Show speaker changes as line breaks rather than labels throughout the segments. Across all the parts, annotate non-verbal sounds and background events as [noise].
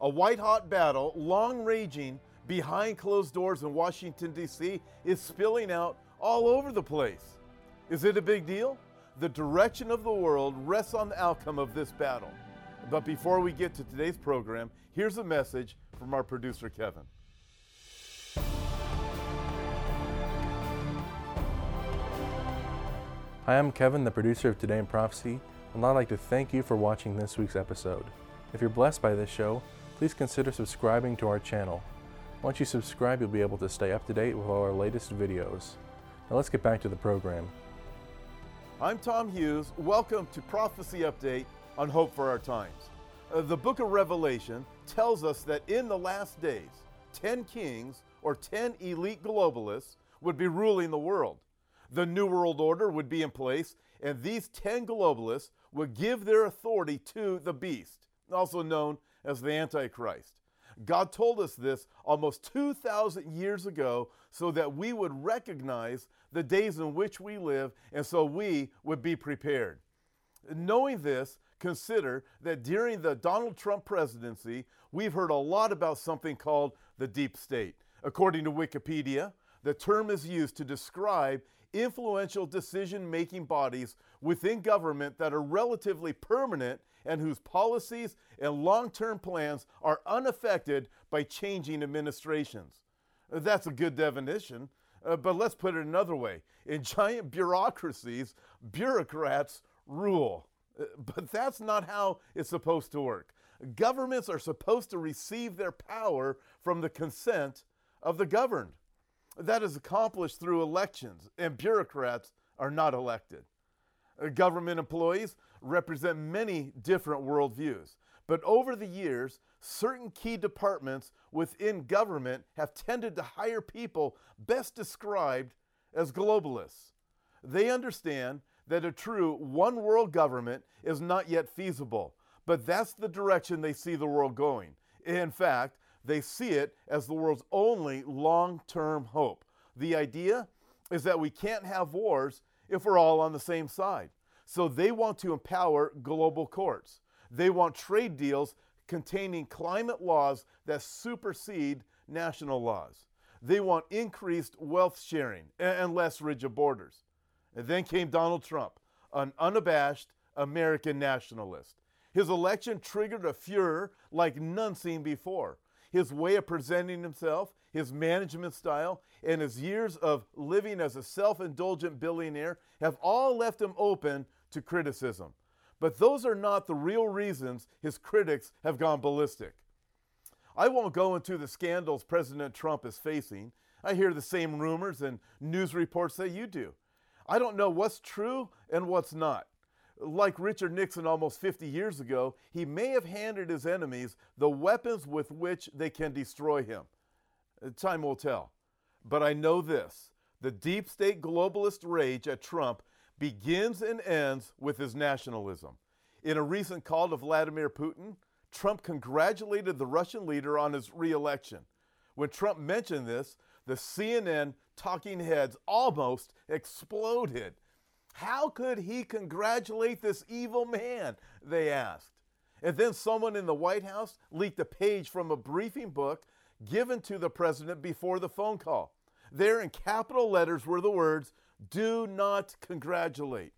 A white hot battle, long raging behind closed doors in Washington, D.C., is spilling out all over the place. Is it a big deal? The direction of the world rests on the outcome of this battle. But before we get to today's program, here's a message from our producer, Kevin.
Hi, I'm Kevin, the producer of Today in Prophecy, and I'd like to thank you for watching this week's episode. If you're blessed by this show, please consider subscribing to our channel. Once you subscribe, you'll be able to stay up to date with all our latest videos. Now let's get back to the program.
I'm Tom Hughes. Welcome to Prophecy Update on Hope for Our Times. Uh, the book of Revelation tells us that in the last days, 10 kings or 10 elite globalists would be ruling the world. The New World Order would be in place, and these 10 globalists would give their authority to the beast, also known as the Antichrist. God told us this almost 2,000 years ago so that we would recognize the days in which we live and so we would be prepared. Knowing this, consider that during the Donald Trump presidency, we've heard a lot about something called the deep state. According to Wikipedia, the term is used to describe influential decision making bodies within government that are relatively permanent and whose policies and long term plans are unaffected by changing administrations. That's a good definition, uh, but let's put it another way. In [laughs] giant bureaucracies, bureaucrats rule. Uh, but that's not how it's supposed to work. Governments are supposed to receive their power from the consent of the governed. That is accomplished through elections, and bureaucrats are not elected. Uh, government employees represent many different worldviews, but over the years, certain key departments within government have tended to hire people best described as globalists. They understand that a true one world government is not yet feasible, but that's the direction they see the world going. In fact, they see it as the world's only long term hope. The idea is that we can't have wars if we're all on the same side. So they want to empower global courts. They want trade deals containing climate laws that supersede national laws. They want increased wealth sharing and less rigid borders. And then came Donald Trump, an unabashed American nationalist. His election triggered a furor like none seen before his way of presenting himself, his management style, and his years of living as a self indulgent billionaire have all left him open to criticism. But those are not the real reasons his critics have gone ballistic. I won't go into the scandals President Trump is facing. I hear the same rumors and news reports that you do. I don't know what's true and what's not like Richard Nixon almost 50 years ago, he may have handed his enemies the weapons with which they can destroy him. Uh, time will tell. But I know this the deep state globalist rage at Trump begins and ends with his nationalism. In a recent call to Vladimir Putin, Trump congratulated the Russian leader on his reelection. When Trump mentioned this, the CNN talking heads almost exploded. How could he congratulate this evil man? They asked. And then someone in the White House leaked a page from a briefing book given to the president before the phone call. There in capital letters were the words, Do not congratulate.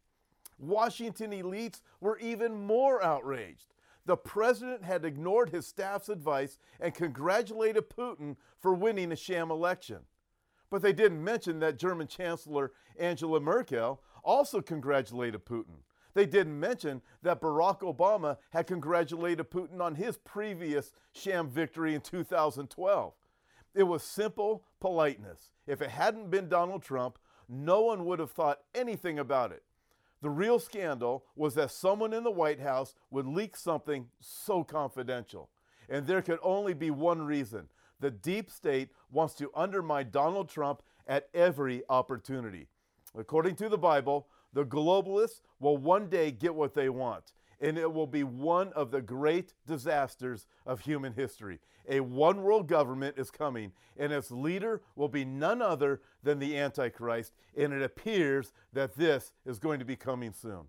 Washington elites were even more outraged. The president had ignored his staff's advice and congratulated Putin for winning a sham election. But they didn't mention that German Chancellor Angela Merkel also congratulated Putin. They didn't mention that Barack Obama had congratulated Putin on his previous sham victory in 2012. It was simple politeness. If it hadn't been Donald Trump, no one would have thought anything about it. The real scandal was that someone in the White House would leak something so confidential. And there could only be one reason the deep state wants to undermine Donald Trump at every opportunity. According to the Bible, the globalists will one day get what they want, and it will be one of the great disasters of human history. A one world government is coming, and its leader will be none other than the Antichrist, and it appears that this is going to be coming soon.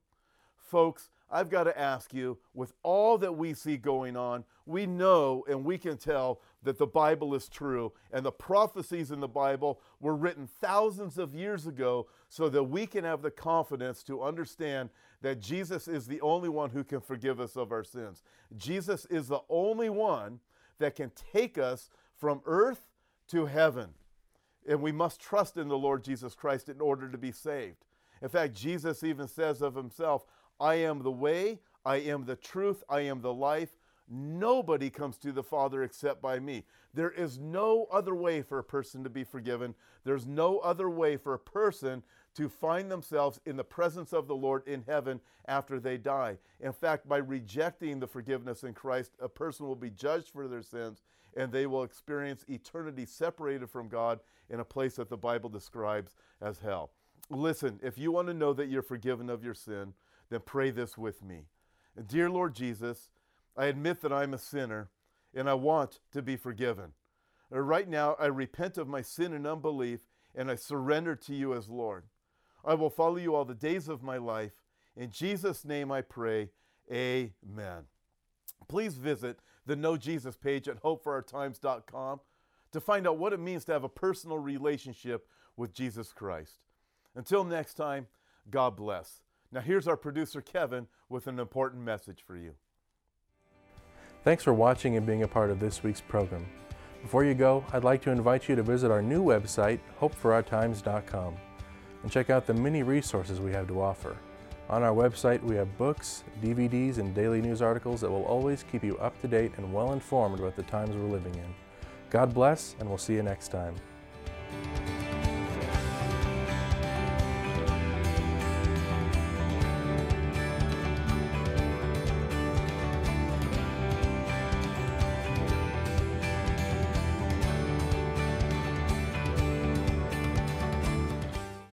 Folks, I've got to ask you, with all that we see going on, we know and we can tell that the Bible is true. And the prophecies in the Bible were written thousands of years ago so that we can have the confidence to understand that Jesus is the only one who can forgive us of our sins. Jesus is the only one that can take us from earth to heaven. And we must trust in the Lord Jesus Christ in order to be saved. In fact, Jesus even says of himself, I am the way, I am the truth, I am the life. Nobody comes to the Father except by me. There is no other way for a person to be forgiven. There's no other way for a person to find themselves in the presence of the Lord in heaven after they die. In fact, by rejecting the forgiveness in Christ, a person will be judged for their sins and they will experience eternity separated from God in a place that the Bible describes as hell. Listen, if you want to know that you're forgiven of your sin, then pray this with me. Dear Lord Jesus, I admit that I'm a sinner and I want to be forgiven. Uh, right now, I repent of my sin and unbelief and I surrender to you as Lord. I will follow you all the days of my life. In Jesus' name I pray, amen. Please visit the Know Jesus page at hopeforourtimes.com to find out what it means to have a personal relationship with Jesus Christ. Until next time, God bless. Now, here's our producer, Kevin, with an important message for you.
Thanks for watching and being a part of this week's program. Before you go, I'd like to invite you to visit our new website, hopeforourtimes.com, and check out the many resources we have to offer. On our website, we have books, DVDs, and daily news articles that will always keep you up to date and well informed about the times we're living in. God bless, and we'll see you next time.